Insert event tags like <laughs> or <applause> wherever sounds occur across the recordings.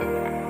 Thank you.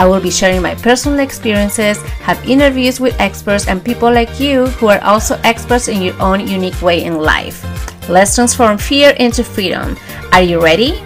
I will be sharing my personal experiences, have interviews with experts and people like you who are also experts in your own unique way in life. Let's transform fear into freedom. Are you ready?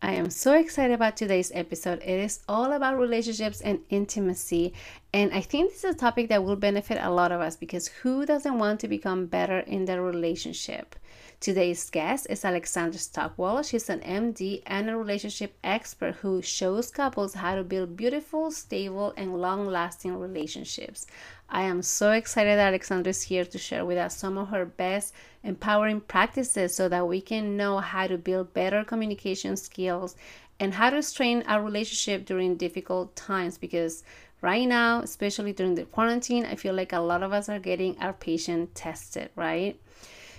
I am so excited about today's episode. It is all about relationships and intimacy. And I think this is a topic that will benefit a lot of us because who doesn't want to become better in their relationship? Today's guest is Alexandra Stockwell. She's an MD and a relationship expert who shows couples how to build beautiful, stable, and long lasting relationships. I am so excited that Alexandra is here to share with us some of her best empowering practices so that we can know how to build better communication skills and how to strain our relationship during difficult times because right now especially during the quarantine i feel like a lot of us are getting our patient tested right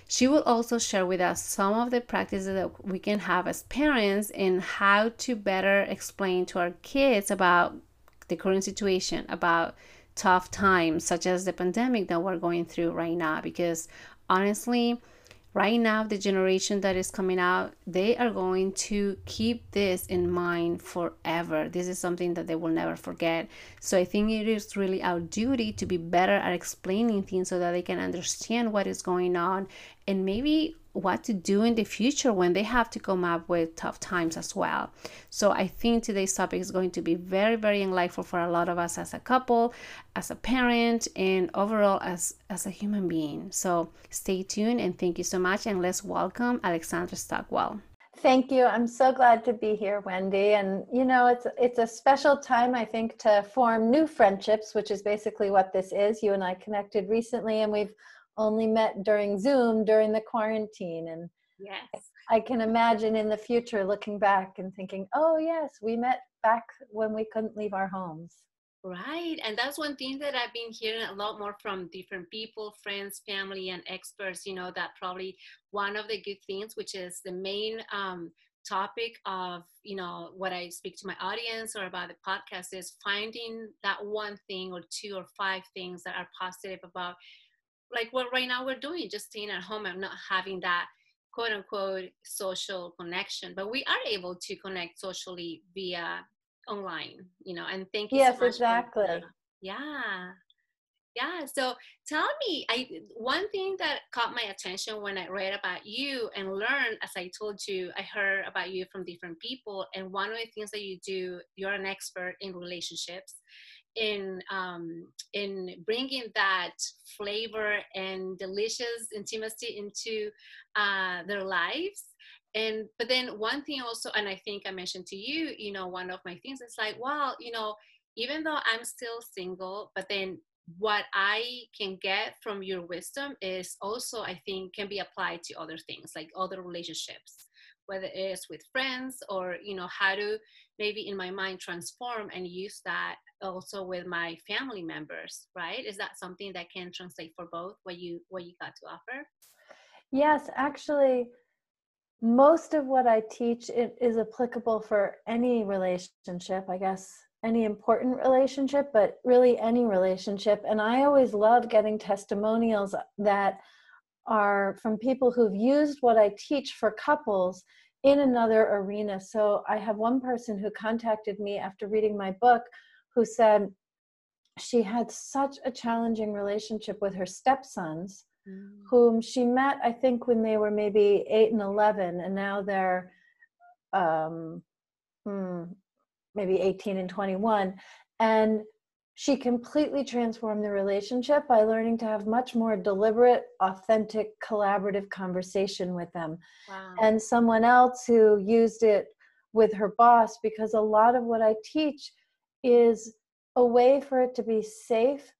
she will also share with us some of the practices that we can have as parents in how to better explain to our kids about the current situation, about tough times, such as the pandemic that we're going through right now. Because honestly, right now the generation that is coming out they are going to keep this in mind forever. This is something that they will never forget. So i think it is really our duty to be better at explaining things so that they can understand what is going on. And maybe what to do in the future when they have to come up with tough times as well. So I think today's topic is going to be very very enlightful for a lot of us as a couple, as a parent and overall as as a human being. So stay tuned and thank you so much and let's welcome Alexandra Stockwell. Thank you. I'm so glad to be here, Wendy. And you know, it's it's a special time I think to form new friendships, which is basically what this is. You and I connected recently and we've only met during Zoom during the quarantine. And yes, I can imagine in the future looking back and thinking, oh, yes, we met back when we couldn't leave our homes. Right. And that's one thing that I've been hearing a lot more from different people, friends, family, and experts. You know, that probably one of the good things, which is the main um, topic of, you know, what I speak to my audience or about the podcast is finding that one thing or two or five things that are positive about like what right now we're doing, just staying at home and not having that quote unquote social connection. But we are able to connect socially via online, you know, and thank you yes, so exactly. yeah. Yeah. So tell me, I one thing that caught my attention when I read about you and learned, as I told you, I heard about you from different people, and one of the things that you do, you're an expert in relationships, in um, in bringing that flavor and delicious intimacy into uh, their lives. And but then one thing also and i think i mentioned to you you know one of my things is like well you know even though i'm still single but then what i can get from your wisdom is also i think can be applied to other things like other relationships whether it is with friends or you know how to maybe in my mind transform and use that also with my family members right? Is that something that can translate for both what you what you got to offer? Yes actually most of what i teach it is applicable for any relationship i guess any important relationship but really any relationship. And i always love getting testimonials that are from people who've used what i teach for couples in another arena so i have one person who contacted me after reading my book who said she had such a challenging relationship with her stepsons, mm. whom she met, I think, when they were maybe eight and 11, and now they're um, hmm, maybe 18 and 21. And she completely transformed the relationship by learning to have much more deliberate, authentic, collaborative conversation with them. Wow. And someone else who used it with her boss because a lot of what I teach is a way for it to be safe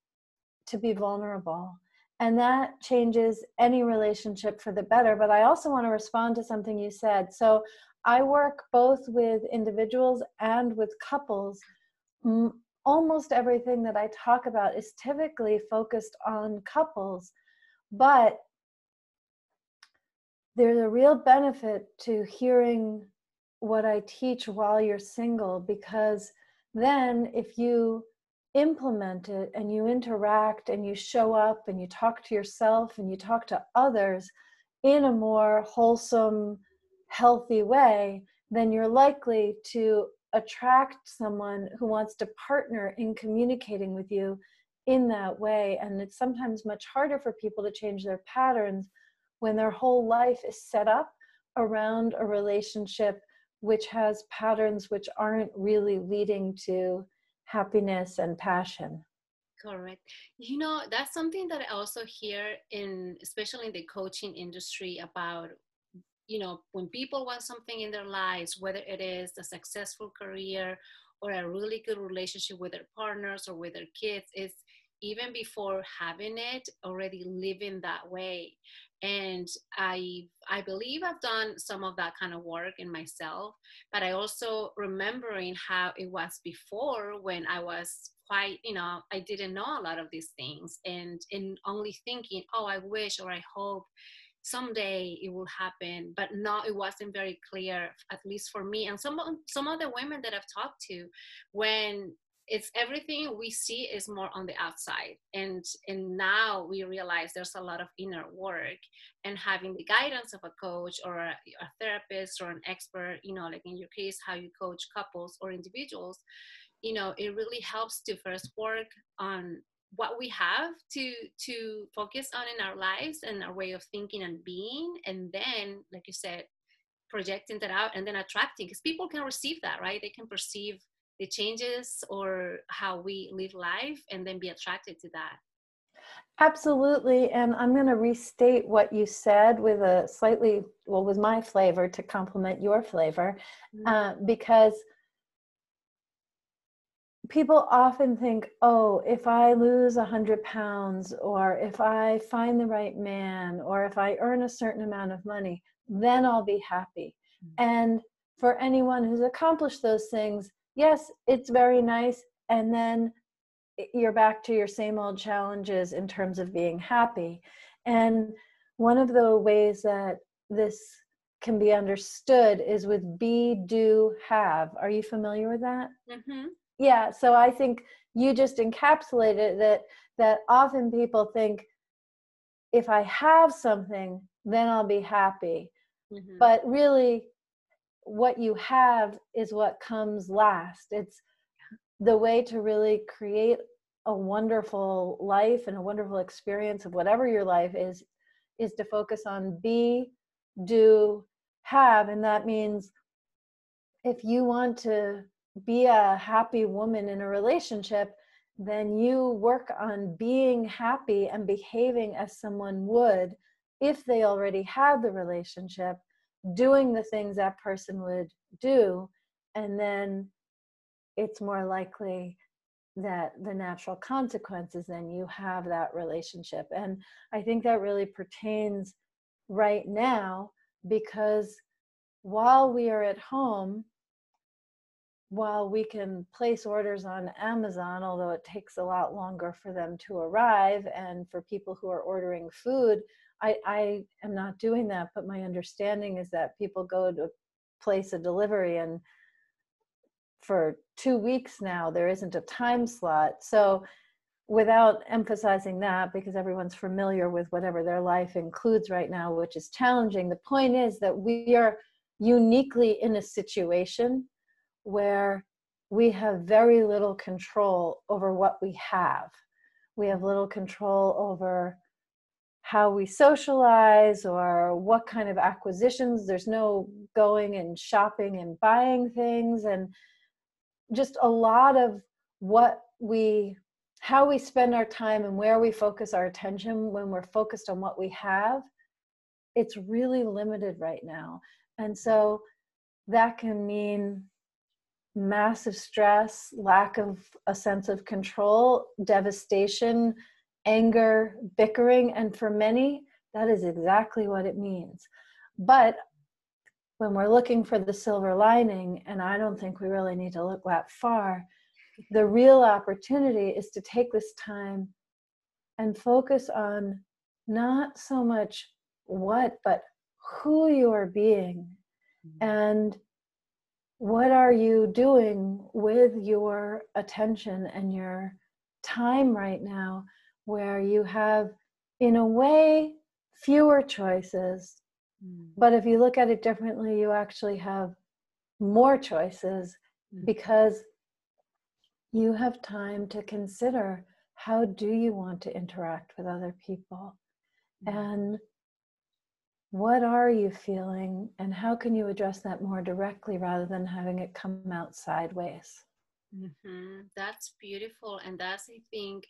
to be vulnerable. And that changes any relationship for the better. But I also want to respond to something you said. So I work both with individuals and with couples. Almost everything that I talk about is typically focused on couples, but there's a real benefit to hearing what I teach while you're single because then if you implement it and you interact and you show up and you talk to yourself and you talk to others in a more wholesome, healthy way, then you're likely to attract someone who wants to partner in communicating with you in that way. And it's sometimes much harder for people to change their patterns when their whole life is set up around a relationship which has patterns which aren't really leading to happiness and passion correct you know that's something that i also hear in especially in the coaching industry about you know when people want something in their lives whether it is a successful career or a really good relationship with their partners or with their kids is even before having it already living that way. And i i believe i've done some of that kind of work in myself but i also remembering how it was before when i was quite you know i didn't know a lot of these things and and only thinking oh i wish or i hope someday it will happen but no it wasn't very clear at least for me. And some some of the women that i've talked to when it's everything we see is more on the outside. And and now we realize there's a lot of inner work and having the guidance of a coach or a, a, therapist or an expert you know like in your case how you coach couples or individuals you know it really helps to first work on what we have to to focus on in our lives and our way of thinking and being and then like you said projecting that out and then attracting because people can receive that right they can perceive the changes or how we live life and then be attracted to that absolutely and i'm going to restate what you said with a slightly well with my flavor to complement your flavor mm-hmm. uh, because people often think oh if i lose a hundred pounds or if i find the right man or if i earn a certain amount of money then i'll be happy mm-hmm. and for anyone who's accomplished those things yes, it's very nice. And then you're back to your same old challenges in terms of being happy. And one of the ways that this can be understood is with be, do, have. Are you familiar with that? Mm-hmm. Yeah. So I think you just encapsulated that that often people think if I have something, then I'll be happy. Mm-hmm. But really, what you have is what comes last. It's the way to really create a wonderful life and a wonderful experience of whatever your life is is to focus on be do have and that means if you want to be a happy woman in a relationship then you work on being happy and behaving as someone would if they already had the relationship doing the things that person would do and then it's more likely that the natural consequences then you have that relationship. And i think that really pertains right now because while we are at home while we can place orders on amazon although it takes a lot longer for them to arrive and for people who are ordering food I, I am not doing that, but my understanding is that people go to place a delivery and for two weeks now there isn't a time slot. So without emphasizing that, because everyone's familiar with whatever their life includes right now, which is challenging, the point is that we are uniquely in a situation where we have very little control over what we have. We have little control over how we socialize or what kind of acquisitions. There's no going and shopping and buying things, and just a lot of what we how we spend our time and where we focus our attention when we're focused on what we have it's really limited right now and so that can mean massive stress, lack of a sense of control, devastation, anger, bickering. And for many, that is exactly what it means. But when we're looking for the silver lining, and I don't think we really need to look that far, the real opportunity is to take this time and focus on not so much what, but who you are being mm-hmm. and what are you doing with your attention and your time right now where you have in a way fewer choices mm. but if you look at it differently you actually have more choices mm. because you have time to consider how do you want to interact with other people mm. and what are you feeling and how can you address that more directly rather than having it come out sideways mm-hmm. that's beautiful and that's i think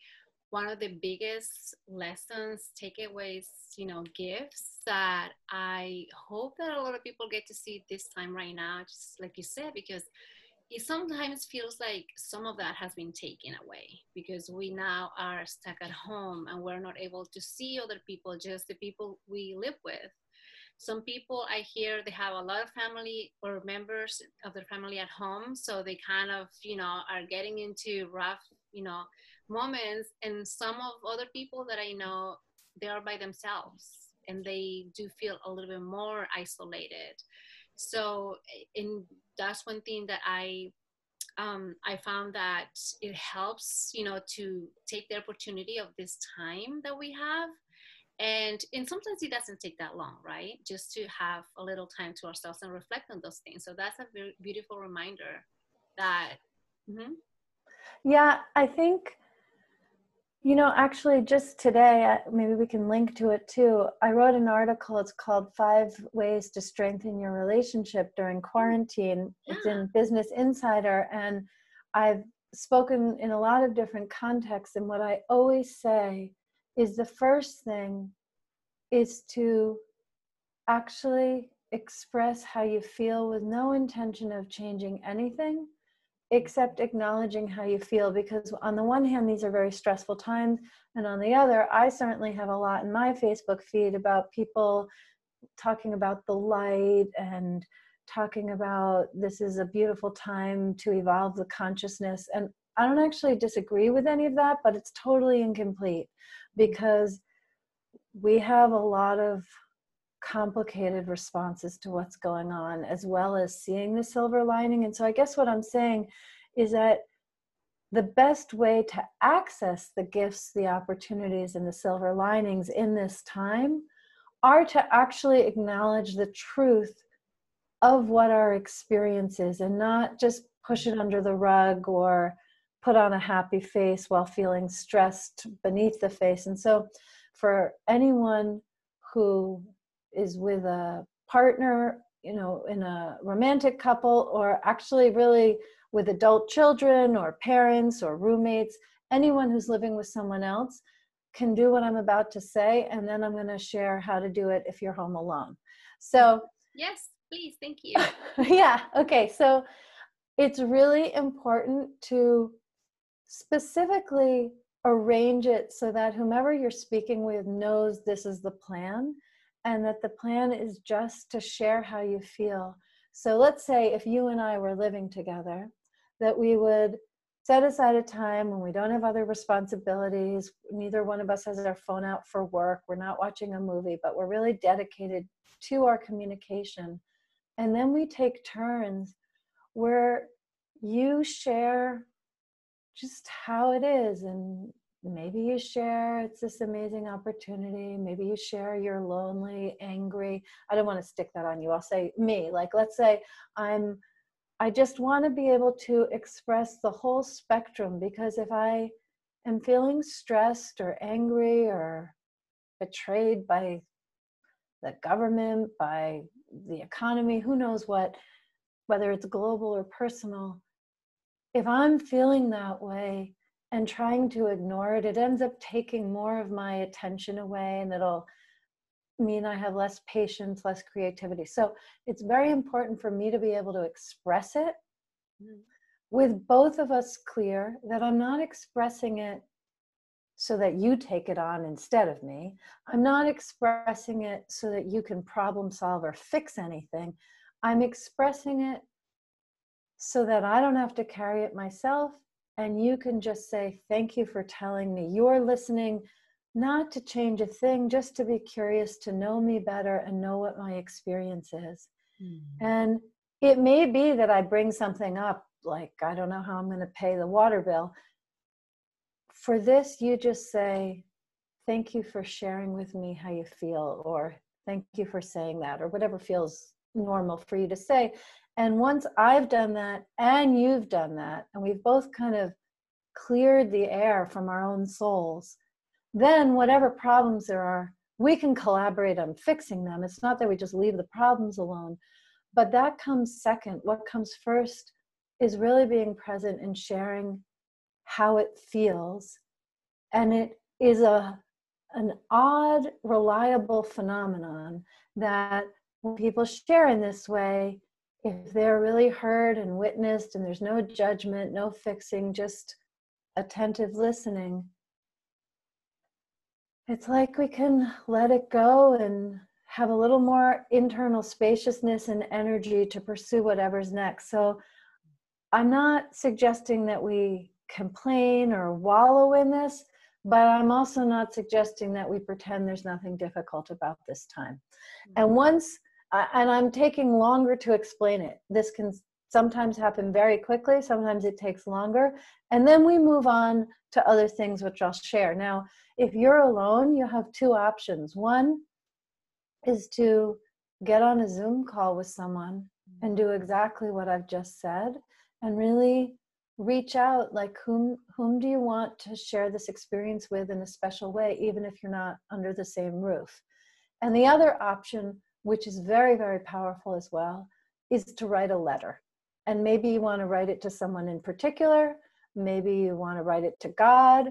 one of the biggest lessons takeaways you know gifts that i hope that a lot of people get to see this time right now just like you said because it sometimes feels like some of that has been taken away because we now are stuck at home and we're not able to see other people just the people we live with some people I hear they have a lot of family or members of their family at home, so they kind of, you know, are getting into rough, you know, moments. And some of other people that I know, they are by themselves and they do feel a little bit more isolated. So, and that's one thing that I um, I found that it helps, you know, to take the opportunity of this time that we have and and sometimes it doesn't take that long right? Just to have a little time to ourselves and reflect on those things. So that's a very beautiful reminder that mm-hmm. yeah i think you know actually just today maybe we can link to it too. I wrote an article it's called five ways to strengthen your relationship during quarantine. Yeah. it's in business insider and i've spoken in a lot of different contexts and what i always say is the first thing is to actually express how you feel with no intention of changing anything except acknowledging how you feel. Because on the one hand these are very stressful times and on the other i certainly have a lot in my facebook feed about people talking about the light and talking about this is a beautiful time to evolve the consciousness. And i don't actually disagree with any of that but it's totally incomplete because we have a lot of complicated responses to what's going on, as well as seeing the silver lining. And so, I guess what I'm saying is that the best way to access the gifts, the opportunities, and the silver linings in this time are to actually acknowledge the truth of what our experience is and not just push it under the rug or put on a happy face while feeling stressed beneath the face. And so, for anyone who is with a partner, you know, in a romantic couple, or actually really with adult children or parents or roommates, anyone who's living with someone else can do what I'm about to say. And then I'm going to share how to do it if you're home alone. So, yes, please. Thank you. <laughs> yeah. Okay. So, it's really important to specifically arrange it so that whomever you're speaking with knows this is the plan and that the plan is just to share how you feel. So let's say if you and I were living together, that we would set aside a time when we don't have other responsibilities. Neither one of us has our phone out for work. We're not watching a movie, but we're really dedicated to our communication. And then we take turns where you share just how it is and maybe you share it's this amazing opportunity. Maybe you share you're lonely angry i don't want to stick that on you i'll say me like let's say i'm i just want to be able to express the whole spectrum because if i am feeling stressed or angry or betrayed by the government by the economy who knows what whether it's global or personal if I'm feeling that way and trying to ignore it, it ends up taking more of my attention away and it'll mean I have less patience, less creativity. So it's very important for me to be able to express it mm-hmm. with both of us clear that I'm not expressing it so that you take it on instead of me. I'm not expressing it so that you can problem solve or fix anything. I'm expressing it so that I don't have to carry it myself. And you can just say, Thank you for telling me. You're listening not to change a thing, just to be curious, to know me better and know what my experience is. Mm-hmm. And it may be that I bring something up, like, I don't know how I'm going to pay the water bill. For this, you just say, Thank you for sharing with me how you feel, or thank you for saying that, or whatever feels normal for you to say. And once I've done that and you've done that, and we've both kind of cleared the air from our own souls, then whatever problems there are, we can collaborate on fixing them. It's not that we just leave the problems alone, but that comes second. What comes first is really being present and sharing how it feels. And it is a an odd, reliable phenomenon that when people share in this way, if they're really heard and witnessed and there's no judgment, no fixing, just attentive listening, it's like we can let it go and have a little more internal spaciousness and energy to pursue whatever's next. So I'm not suggesting that we complain or wallow in this, but I'm also not suggesting that we pretend there's nothing difficult about this time. And mm-hmm. And I'm taking longer to explain it. This can sometimes happen very quickly, sometimes it takes longer. And then we move on to other things which I'll share. Now, if you're alone, you have two options. One is to get on a Zoom call with someone mm-hmm. and do exactly what I've just said and really reach out like whom whom do you want to share this experience with in a special way even if you're not under the same roof and the other option which is very, very powerful as well, is to write a letter. And maybe you want to write it to someone in particular. Maybe you want to write it to God.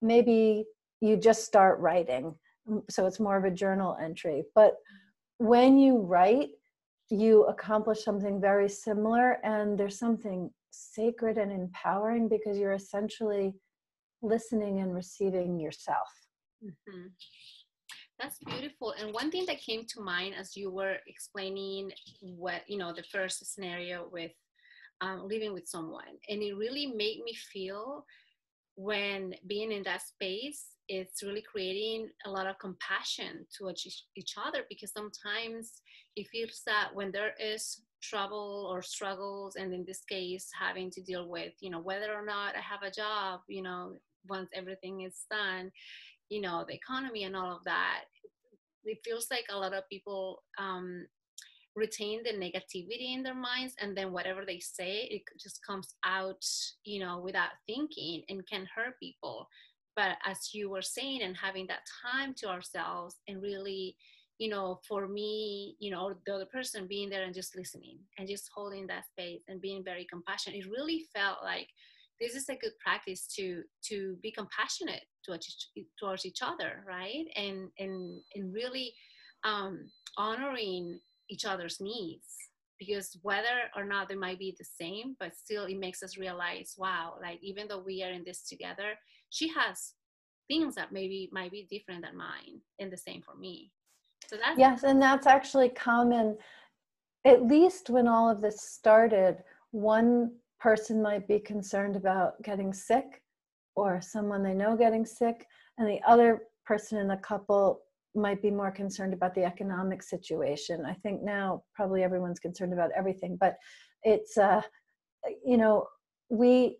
Maybe you just start writing. So it's more of a journal entry. But when you write, you accomplish something very similar. And there's something sacred and empowering because you're essentially listening and receiving yourself. Mm-hmm. That's beautiful. And one thing that came to mind as you were explaining what, you know, the first scenario with um, living with someone, and it really made me feel when being in that space, it's really creating a lot of compassion towards each other because sometimes it feels that when there is trouble or struggles, and in this case, having to deal with, you know, whether or not I have a job, you know, once everything is done, you know the economy and all of that it feels like a lot of people um, retain the negativity in their minds and then whatever they say it just comes out you know without thinking and can hurt people. But as you were saying and having that time to ourselves and really you know for me you know the other person being there and just listening and just holding that space and being very compassionate it really felt like this is a good practice to to be compassionate towards, towards each other right? And and and really um, honoring each other's needs because whether or not they might be the same but still it makes us realize wow like even though we are in this together she has things that maybe might be different than mine and the same for me. So that's yes and that's actually common at least when all of this started one person might be concerned about getting sick or someone they know getting sick, and the other person in the couple might be more concerned about the economic situation. I think now probably everyone's concerned about everything, but it's, uh, you know, we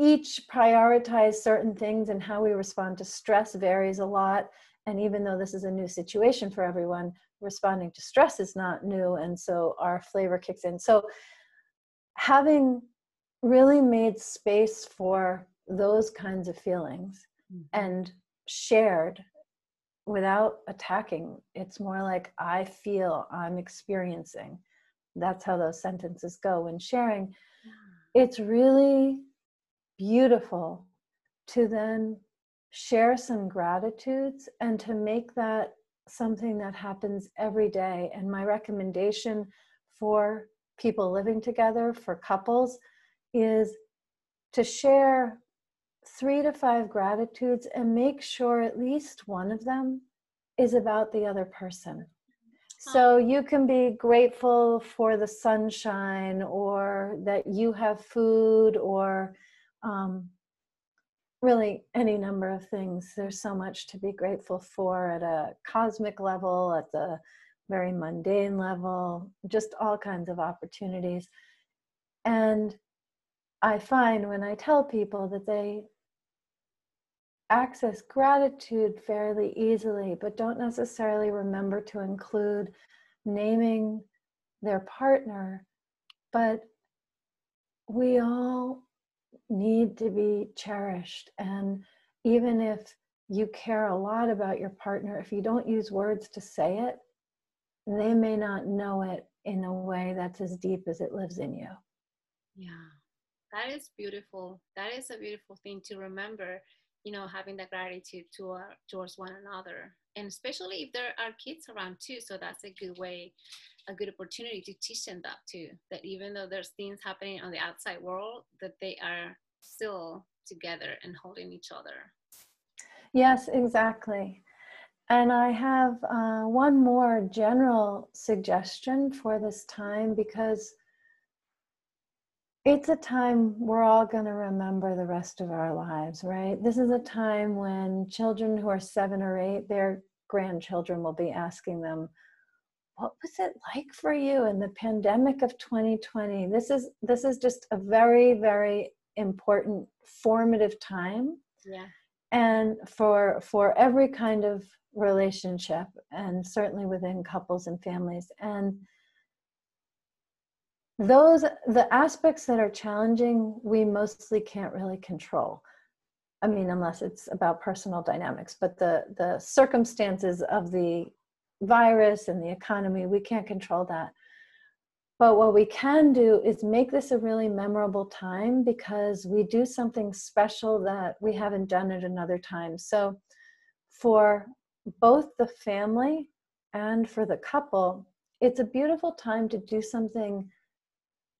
each prioritize certain things and how we respond to stress varies a lot. And even though this is a new situation for everyone, responding to stress is not new. And so our flavor kicks in. So having really made space for those kinds of feelings mm-hmm. and shared without attacking. It's more like, I feel, I'm experiencing. That's how those sentences go. When sharing, it's really beautiful to then share some gratitudes and to make that something that happens every day. And my recommendation for people living together, for couples, is to share three to five gratitudes and make sure at least one of them is about the other person. So you can be grateful for the sunshine or that you have food or um, really any number of things. There's so much to be grateful for at a cosmic level, at the very mundane level, just all kinds of opportunities. And I find when I tell people that they access gratitude fairly easily, but don't necessarily remember to include naming their partner. But we all need to be cherished. And even if you care a lot about your partner, if you don't use words to say it, they may not know it in a way that's as deep as it lives in you. Yeah, that is beautiful. That is a beautiful thing to remember you know having the gratitude to, uh, towards one another. And especially if there are kids around too so that's a good way a good opportunity to teach them that too that even though there's things happening on the outside world that they are still together and holding each other. Yes exactly. And i have uh, one more general suggestion for this time because it's a time we're all going to remember the rest of our lives, right? This is a time when children who are seven or eight, their grandchildren will be asking them, what was it like for you in the pandemic of 2020 this is this is just a very very important formative time. Yeah. And for for every kind of relationship and certainly within couples and families. And those the aspects that are challenging we mostly can't really control. I mean unless it's about personal dynamics but the the circumstances of the virus and the economy we can't control that. But what we can do is make this a really memorable time because we do something special that we haven't done at another time. So for both the family and for the couple it's a beautiful time to do something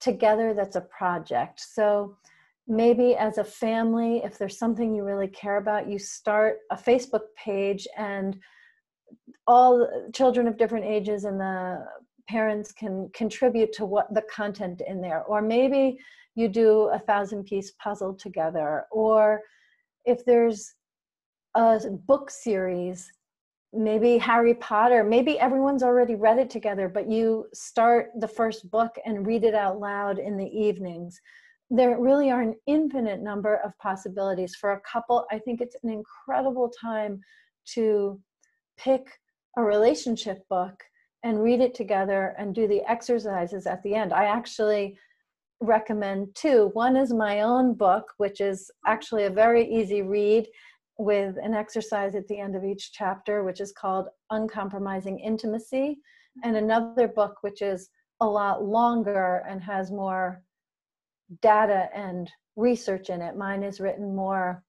together that's a project. So maybe as a family, if there's something you really care about, you start a Facebook page and all children of different ages and the parents can contribute to what the content in there. Or maybe you do a thousand piece puzzle together. Or if there's a book series maybe Harry Potter, maybe everyone's already read it together, but you start the first book and read it out loud in the evenings. There really are an infinite number of possibilities. For a couple, I think it's an incredible time to pick a relationship book and read it together and do the exercises at the end. I actually recommend two. One is my own book, which is actually a very easy read with an exercise at the end of each chapter, which is called Uncompromising Intimacy, and another book which is a lot longer and has more data and research in it. Mine is written more,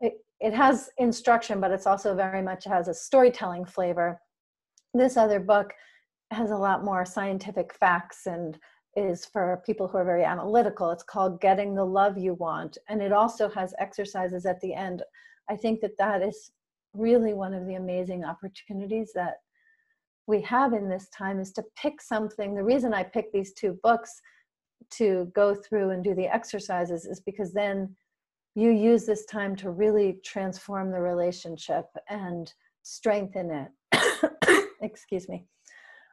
it, it has instruction, but it's also very much has a storytelling flavor. This other book has a lot more scientific facts and is for people who are very analytical. It's called Getting the Love You Want. And it also has exercises at the end I think that that is really one of the amazing opportunities that we have in this time is to pick something. The reason I picked these two books to go through and do the exercises is because then you use this time to really transform the relationship and strengthen it. <coughs> Excuse me.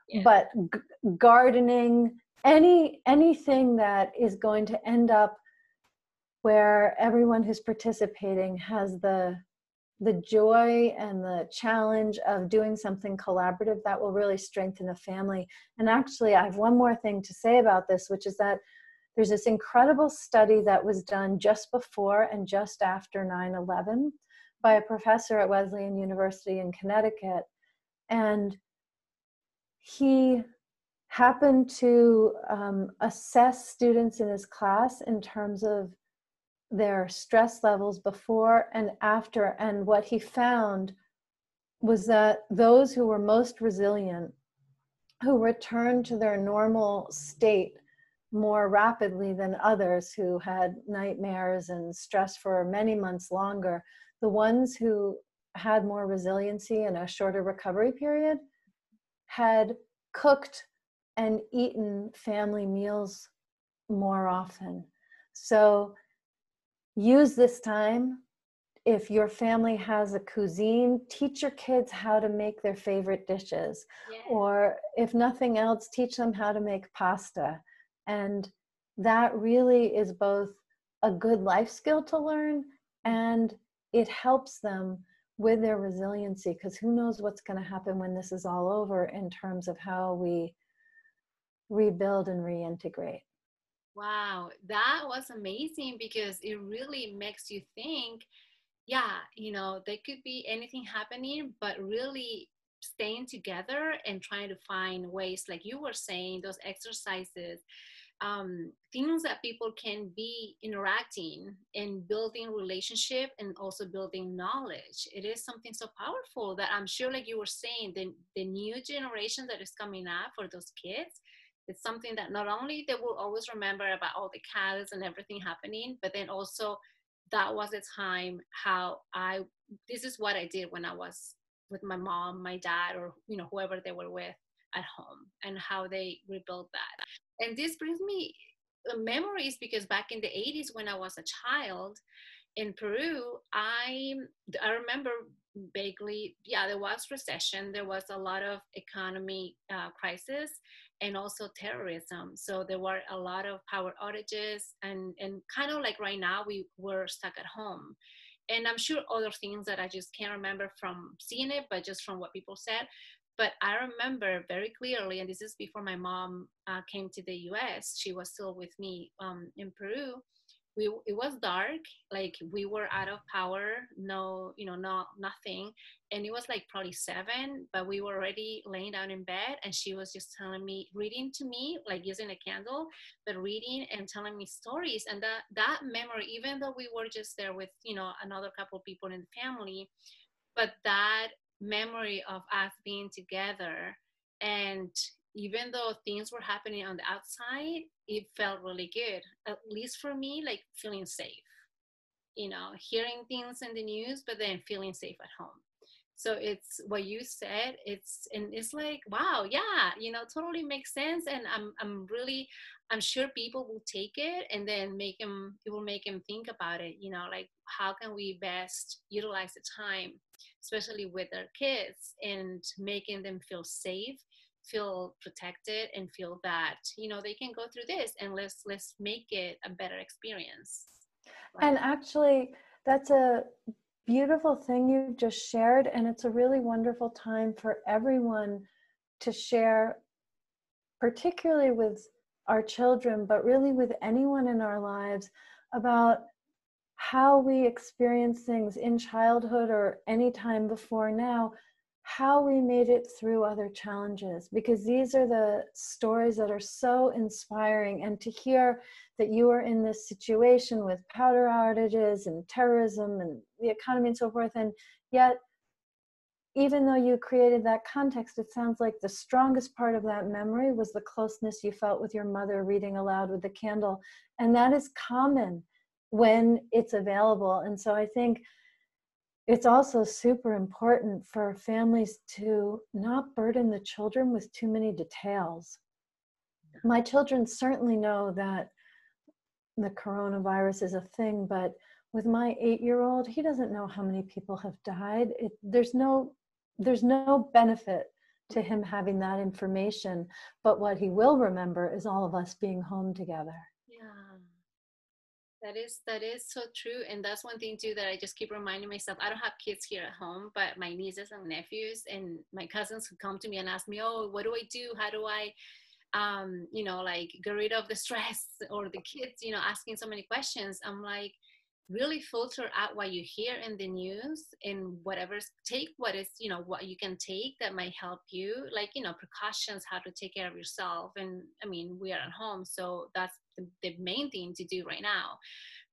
Yeah. But g- gardening, any anything that is going to end up where everyone who's participating has the the joy and the challenge of doing something collaborative that will really strengthen a family. And actually, I have one more thing to say about this, which is that there's this incredible study that was done just before and just after 9 11 by a professor at Wesleyan University in Connecticut. And he happened to um, assess students in his class in terms of their stress levels before and after. And what he found was that those who were most resilient, who returned to their normal state more rapidly than others who had nightmares and stress for many months longer, the ones who had more resiliency and a shorter recovery period had cooked and eaten family meals more often. So use this time. If your family has a cuisine, teach your kids how to make their favorite dishes. Yeah. Or if nothing else, teach them how to make pasta. And that really is both a good life skill to learn and it helps them with their resiliency because who knows what's going to happen when this is all over in terms of how we rebuild and reintegrate. Wow, that was amazing because it really makes you think, yeah, you know, there could be anything happening, but really staying together and trying to find ways, like you were saying, those exercises, um, things that people can be interacting and building relationship and also building knowledge. It is something so powerful that I'm sure, like you were saying, the, the new generation that is coming up for those kids, it's something that not only they will always remember about all the cows and everything happening, but then also that was the time how I this is what I did when I was with my mom, my dad, or you know whoever they were with at home, and how they rebuilt that. And this brings me uh, memories because back in the 80s when I was a child in Peru, I I remember vaguely, yeah, there was recession, there was a lot of economy uh, crisis, and also terrorism. So there were a lot of power outages and, and kind of like right now we were stuck at home. And I'm sure other things that I just can't remember from seeing it, but just from what people said. But I remember very clearly, and this is before my mom uh, came to the US, she was still with me um, in Peru we it was dark like we were out of power no you know not nothing. And it was like probably seven but we were already laying down in bed and she was just telling me reading to me like using a candle but reading and telling me stories. And that that memory even though we were just there with you know another couple people in the family but that memory of us being together and even though things were happening on the outside, it felt really good. At least for me, like feeling safe. You know, hearing things in the news, but then feeling safe at home. So it's what you said. It's and it's like wow, yeah, you know, totally makes sense. And I'm I'm really I'm sure people will take it and then make them it will make them think about it. You know, like how can we best utilize the time, especially with their kids, and making them feel safe feel protected and feel that you know they can go through this and let's let's make it a better experience. And actually that's a beautiful thing you've just shared and it's a really wonderful time for everyone to share particularly with our children but really with anyone in our lives about how we experience things in childhood or any time before now how we made it through other challenges because these are the stories that are so inspiring and to hear that you are in this situation with powder outages and terrorism and the economy and so forth and yet even though you created that context it sounds like the strongest part of that memory was the closeness you felt with your mother reading aloud with the candle and that is common when it's available and so i think it's also super important for families to not burden the children with too many details. My children certainly know that the coronavirus is a thing, but with my eight year old, he doesn't know how many people have died. It, there's no there's no benefit to him having that information, but what he will remember is all of us being home together. That is that is so true, and that's one thing too that I just keep reminding myself. I don't have kids here at home, but my nieces and nephews and my cousins who come to me and ask me, "Oh, what do I do? How do I, um, you know, like get rid of the stress?" <laughs> Or the kids, you know, asking so many questions. I'm like, really filter out what you hear in the news and whatever take what is you know what you can take that might help you like you know precautions how to take care of yourself and i mean we are at home so that's the, main thing to do right now.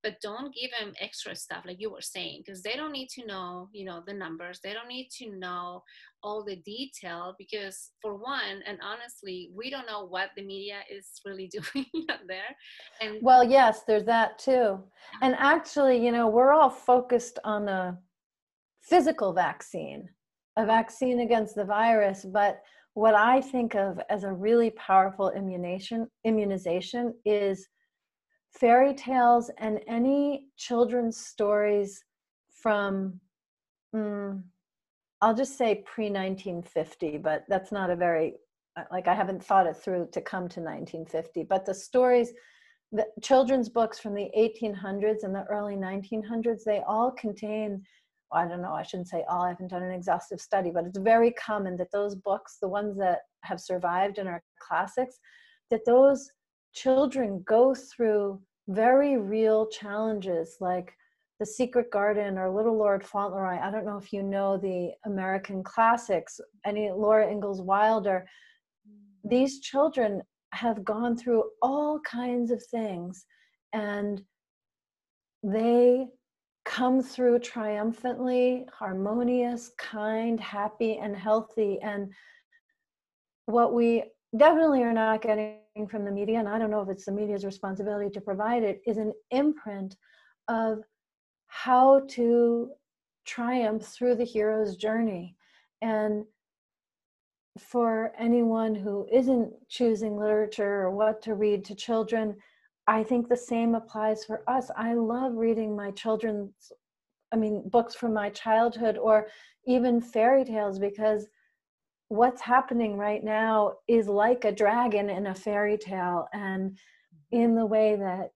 But don't give them extra stuff like you were saying because they don't need to know you know the numbers. They don't need to know all the detail because for one and honestly we don't know what the media is really <laughs> doing out there. And well yes there's that too. And actually you know we're all focused on a physical vaccine a mm-hmm. vaccine against the virus but what i think of as a really powerful immunization immunization is fairy tales and any children's stories from mm, i'll just say pre 1950 but that's not a very uh, like i haven't thought it through to come to 1950 but the stories the children's books from the 1800s and the early 1900s they all contain I don't know, I shouldn't say all, I haven't done an exhaustive study, but it's very common that those books, the ones that have survived and are classics, that those children go through very real challenges like the secret garden or little lord fauntleroy. I don't know if you know the american classics any laura ingalls wilder. These children have gone through all kinds of things and they come through triumphantly harmonious kind happy and healthy and what we definitely are not getting from the media, and I don't know if it's the media's responsibility to provide it, is an imprint of how to triumph through the hero's journey. And for anyone who isn't choosing literature or what to read to children, I think the same applies for us. I love reading my children's, I mean, books from my childhood or even fairy tales because what's happening right now is like a dragon in a fairy tale and in the way that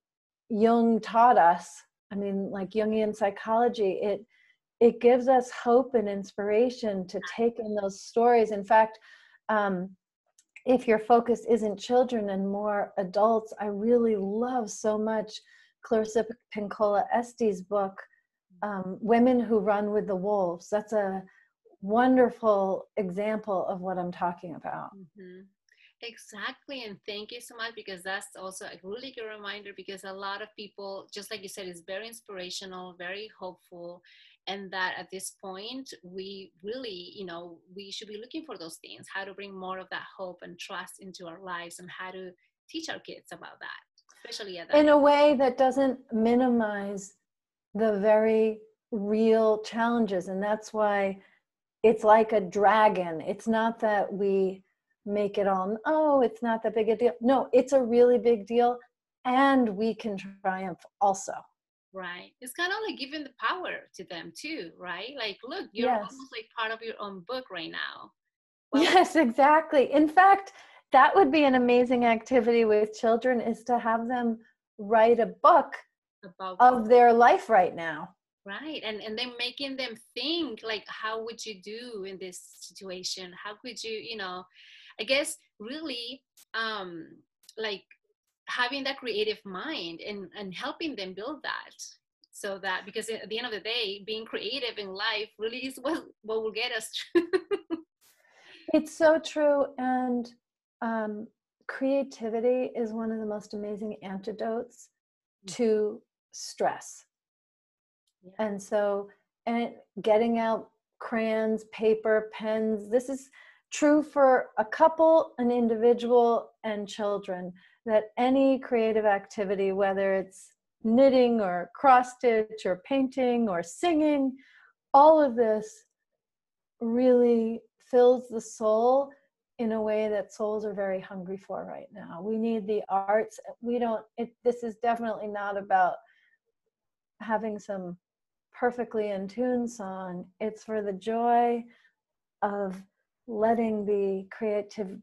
jung taught us i mean like jungian psychology it it gives us hope and inspiration to take in those stories. In fact um, if your focus isn't children and more adults i really love so much clarissa pinkola estes book um, women who run with the wolves that's a wonderful example of what I'm talking about. Mm-hmm. Exactly. And thank you so much because that's also a really good reminder because a lot of people, just like you said, is very inspirational, very hopeful. And that at this point, we really, you know, we should be looking for those things, how to bring more of that hope and trust into our lives and how to teach our kids about that, especially at that. In a way that doesn't minimize the very real challenges. And that's why it's like a dragon. It's not that we make it all, oh, it's not that big a deal. No, it's a really big deal. And we can triumph also. Right. It's kind of like giving the power to them too, right? Like, look, you're yes. almost like part of your own book right now. Well, yes, exactly. In fact, that would be an amazing activity with children is to have them write a book about of their life right now right and and then making them think like how would you do in this situation how could you you know i guess really um like having that creative mind and and helping them build that so that because at the end of the day being creative in life really is what what will get us <laughs> it's so true and um creativity is one of the most amazing antidotes mm. to stress and so, and getting out crayons, paper, pens, this is true for a couple, an individual, and children. That any creative activity, whether it's knitting or cross stitch or painting or singing, all of this really fills the soul in a way that souls are very hungry for right now. We need the arts. We don't, it, this is definitely not about having some perfectly in tune song. It's for the joy of letting the creative,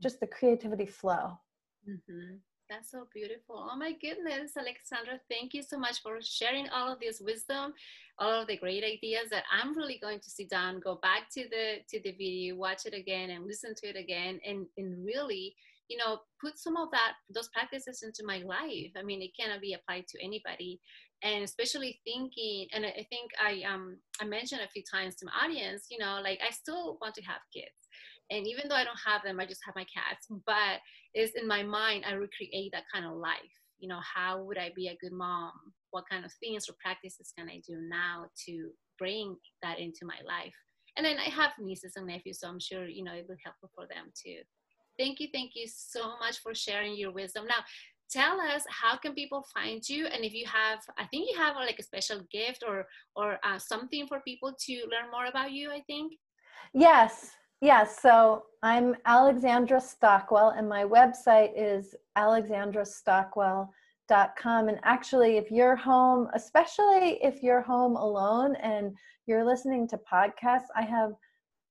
just the creativity flow. Mm-hmm. That's so beautiful. Oh my goodness, Alexandra, thank you so much for sharing all of this wisdom, all of the great ideas that I'm really going to sit down, go back to the to the video, watch it again and listen to it again and, and really, you know, put some of that those practices into my life. I mean, it cannot be applied to anybody and especially thinking and i think i um i mentioned a few times to my audience you know like i still want to have kids and even though i don't have them i just have my cats but it's in my mind i recreate that kind of life you know, how would I be a good mom? What kind of things or practices can I do now to bring that into my life? And then I have nieces and nephews, so I'm sure, you know, it be helpful for them too. Thank you. Thank you so much for sharing your wisdom. Now, tell us how can people find you and if you have i think you have like a special gift or or uh, something for people to learn more about you i think yes yes so i'm alexandra stockwell and my website is alexandrastockwell.com and actually if you're home especially if you're home alone and you're listening to podcasts i have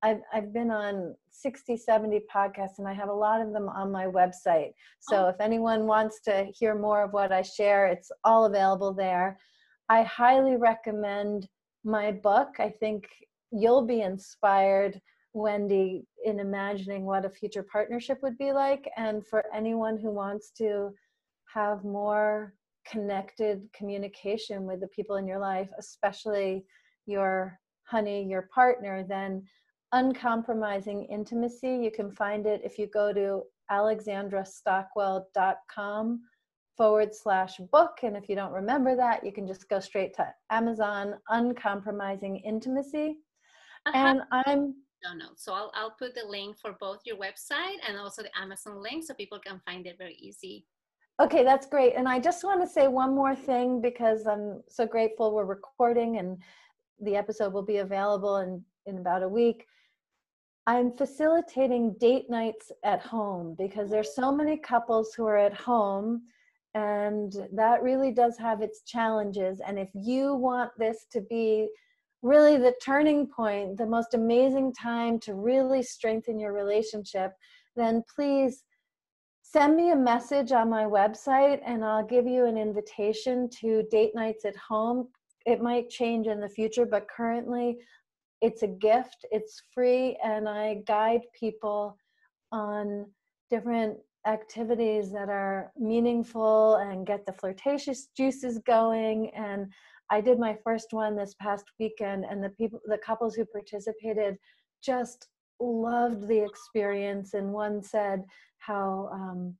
I've, I've been on 60, 70 podcasts and I have a lot of them on my website. So oh. if anyone wants to hear more of what I share, it's all available there. I highly recommend my book. I think you'll be inspired, Wendy, in imagining what a future partnership would be like. And for anyone who wants to have more connected communication with the people in your life, especially your honey, your partner, then uncompromising intimacy. You can find it if you go to alexandrastockwell.com forward slash book. And if you don't remember that, you can just go straight to Amazon Uncompromising Intimacy. Uh-huh. And I'm no, no. So I'll, I'll put the link for both your website and also the Amazon link so people can find it very easy. Okay, that's great. And I just want to say one more thing because I'm so grateful we're recording and the episode will be available in, in about a week. I'm facilitating date nights at home because there's so many couples who are at home and that really does have its challenges and if you want this to be really the turning point the most amazing time to really strengthen your relationship then please send me a message on my website and I'll give you an invitation to date nights at home. It might change in the future but currently it's a gift. It's free and i guide people on different activities that are meaningful and get the flirtatious juices going and i did my first one this past weekend and the people the couples who participated just loved the experience and one said how um,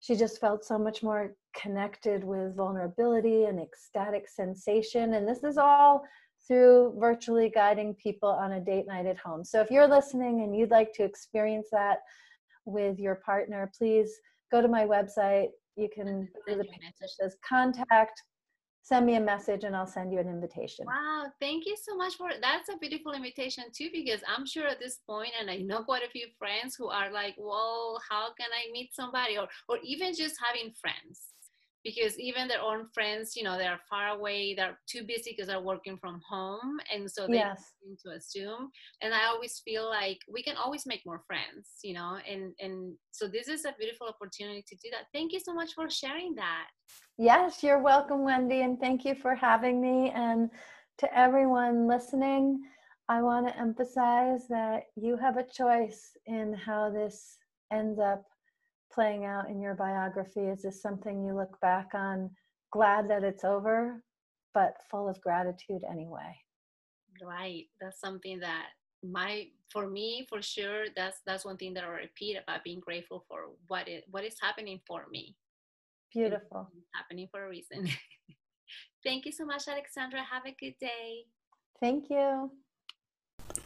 she just felt so much more connected with vulnerability and ecstatic sensation and this is all through virtually guiding people on a date night at home. So if you're listening and you'd like to experience that with your partner, please go to my website. You can do the that says contact, send me a message and I'll send you an invitation. Wow, thank you so much for that's a beautiful invitation too because I'm sure at this point and I know quite a few friends who are like, "Well, how can I meet somebody?" or or even just having friends because even their own friends, you know, they're far away, they're too busy because they're working from home. And so they yes. to assume. And I always feel like we can always make more friends, you know, and, and so this is a beautiful opportunity to do that. Thank you so much for sharing that. Yes, you're welcome, Wendy. And thank you for having me. And to everyone listening, I want to emphasize that you have a choice in how this ends up playing out in your biography? Is this something you look back on glad that it's over, but full of gratitude anyway? Right. That's something that my for me for sure that's that's one thing that I repeat about being grateful for what it what is happening for me. Beautiful. It's happening for a reason. <laughs> Thank you so much, Alexandra. Have a good day. Thank you.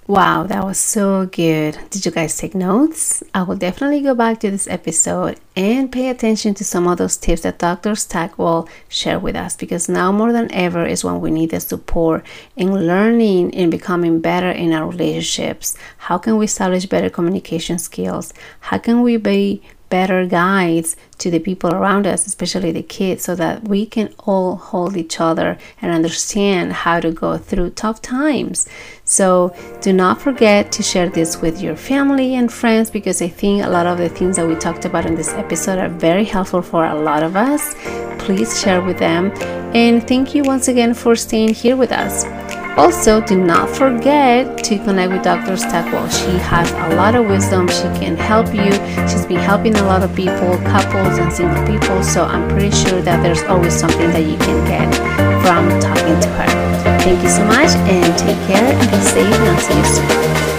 Wow, that was so good. Did you guys take notes? I will definitely go back to this episode and pay attention to some of those tips that Dr. Stockwell share with us because now more than ever is when we need the support in learning and becoming better in our relationships. How can we establish better communication skills? How can we be better guides to the people around us, especially the kids, so that we can all hold each other and understand how to go through tough times. So, do not forget to share this with your family and friends because I think a lot of the things that we talked about in this episode are very helpful for a lot of us. Please share with them. And thank you once again for staying here with us. Also, do not forget to connect with Dr. Stockwell. She has a lot of wisdom. She can help you. She's been helping a lot of people, couples and single people. So I'm pretty sure that there's always something that you can get from talking to her. Thank you so much and take care and be safe and see you soon.